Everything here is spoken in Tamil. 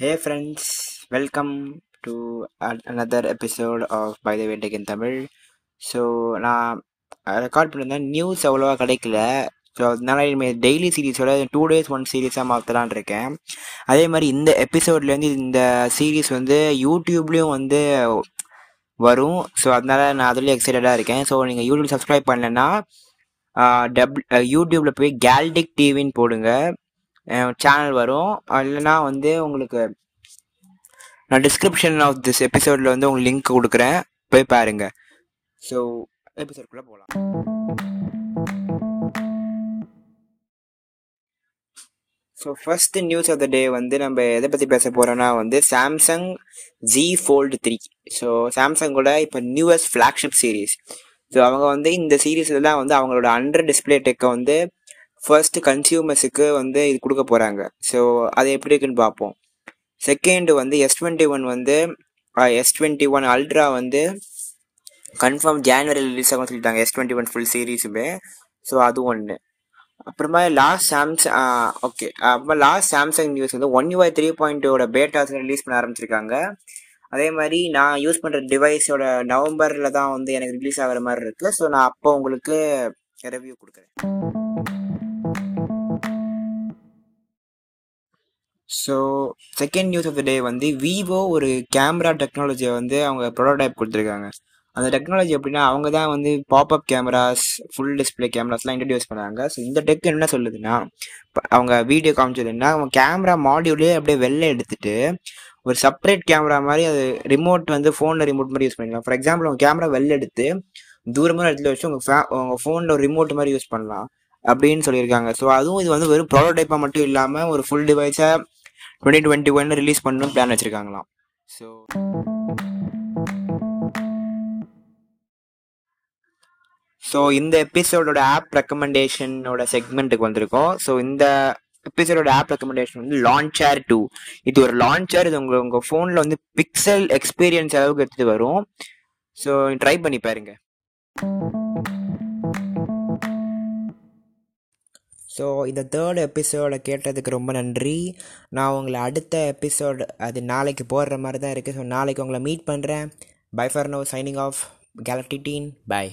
Hey friends welcome to another episode of by the the in Tamil so நான் ரெக்கார்ட் பண்ணியிருந்தேன் நியூஸ் அவ்வளோவா கிடைக்கல. ஸோ அதனால இனிமேல் டெய்லி சீரீஸோட டூ டேஸ் ஒன் சீரீஸாக மாற்றலான் இருக்கேன். அதே மாதிரி இந்த எபிசோட்லேருந்து இந்த சீரீஸ் வந்து யூடியூப்லேயும் வந்து வரும். ஸோ அதனால் நான் அதுலேயும் எக்ஸைட்டடாக இருக்கேன். ஸோ நீங்கள் யூடியூப் சப்ஸ்கிரைப் பண்ணலன்னா டபுள் யூடியூப்பில் போய் கேல்டிக் டிவின்னு போடுங்க. சேனல் வரும். இல்லைன்னா வந்து உங்களுக்கு நான் டிஸ்கிரிப்ஷன் ஆஃப் திஸ் எபிசோடில் வந்து உங்களுக்கு லிங்க் கொடுக்குறேன். போய் பாருங்க. ஸோ எபிசோட்குள்ளே போகலாம் so first news of the day வந்து நம்ம எதை பற்றி பேச போகிறோன்னா வந்து Samsung Z fold three so சாம்சங்கோட இப்போ நியூஎஸ் ஃப்ளாக்ஷிப் சீரீஸ் ஸோ அவங்க வந்து இந்த சீரீஸில் தான் வந்து அவங்களோட அண்டர் டிஸ்பிளே டெக்கை வந்து ஃபர்ஸ்ட் கன்சியூமர்ஸுக்கு வந்து இது கொடுக்க போகிறாங்க ஸோ அது எப்படி இருக்குன்னு பார்ப்போம் செகண்ட் வந்து எஸ் டுவெண்ட்டி ஒன் வந்து எஸ் டுவெண்ட்டி ஒன் அல்ட்ரா வந்து கன்ஃபார்ம் ஜான்வரி ரிலீஸ் ஆகும் சொல்லிட்டாங்க. எஸ் டுவெண்ட்டி ஒன் ஃபுல் சீரீஸுமே ஸோ அது ஒன்று அப்புறமா லாஸ்ட் சாம்சங் ஓகே அப்புறமா லாஸ்ட் சாம்சங் நியூஸ் வந்து ஒன் யூஐ த்ரீ பாயிண்டோட பேட்டாஸ் ரிலீஸ் பண்ண ஆரம்பிச்சிருக்காங்க. அதே மாதிரி நான் யூஸ் பண்ணுற டிவைஸோட நவம்பரில் தான் வந்து எனக்கு ரிலீஸ் ஆகிற மாதிரி இருக்குது ஸோ நான் அப்போ உங்களுக்கு ரிவ்யூ கொடுக்குறேன். So second news of the day வந்து விவோ ஒரு கேமரா டெக்னாலஜியை வந்து அவங்க ப்ரோட்டோடைப் கொடுத்துருக்காங்க. அந்த டெக்னாலஜி எப்படின்னா அவங்க தான் வந்து பாப்அப் கேமராஸ் ஃபுல் டிஸ்பிளே கேமராஸ்லாம் இன்ட்ரடியூஸ் பண்ணாங்க. ஸோ இந்த டெக் என்ன சொல்லுதுன்னா அவங்க வீடியோ காமிச்சதுன்னா அவங்க கேமரா மாடியூலே அப்படியே வெளில எடுத்துட்டு ஒரு செப்பரேட் கேமரா மாதிரி அது ரிமோட் வந்து ஃபோனில் ரிமோட் மாதிரி யூஸ் பண்ணிக்கலாம். ஃபார் எக்ஸாம்பிள் உங்கள் கேமரா வெளில எடுத்து தூரமான இடத்துல வச்சு உங்கள் ஃபே உங்கள் ஃபோனில் ஒரு ரிமோட் மாதிரி யூஸ் பண்ணலாம். அப்படின்னு சொல்லியிருக்காங்க. ஸோ அதுவும் இது வந்து வெறும் ப்ரோட்டோடைப்பாக மட்டும் இல்லாமல் ஒரு ஃபுல் டிவைஸை டுவெண்ட்டி டுவெண்ட்டி ஒன் ரிலீஸ் பண்ணணும் பிளான் வச்சுருக்காங்களாம். ஸோ ஸோ இந்த எபிசோடோட ஆப் ரெக்கமெண்டேஷனோட செக்மெண்ட்டுக்கு வந்திருக்கோம். ஸோ இந்த எபிசோடோட ஆப் ரெக்கமெண்டேஷன் வந்து லான்ச்சர் டூ இது ஒரு லான்ச்சர் இது உங்கள் உங்கள் ஃபோனில் வந்து பிக்சல் எக்ஸ்பீரியன்ஸ் அளவுக்கு எடுத்துகிட்டு வரும். ஸோ ட்ரை பண்ணி பாருங்க. ஸோ இந்த தேர்ட் எபிசோடை கேட்டதுக்கு ரொம்ப நன்றி. நான் உங்களை அடுத்த எபிசோடு அது நாளைக்கு போடுற மாதிரி தான் இருக்குது ஸோ நாளைக்கு உங்களை மீட் பண்ணுறேன் bye for now signing off கேலக்டி டீன் பை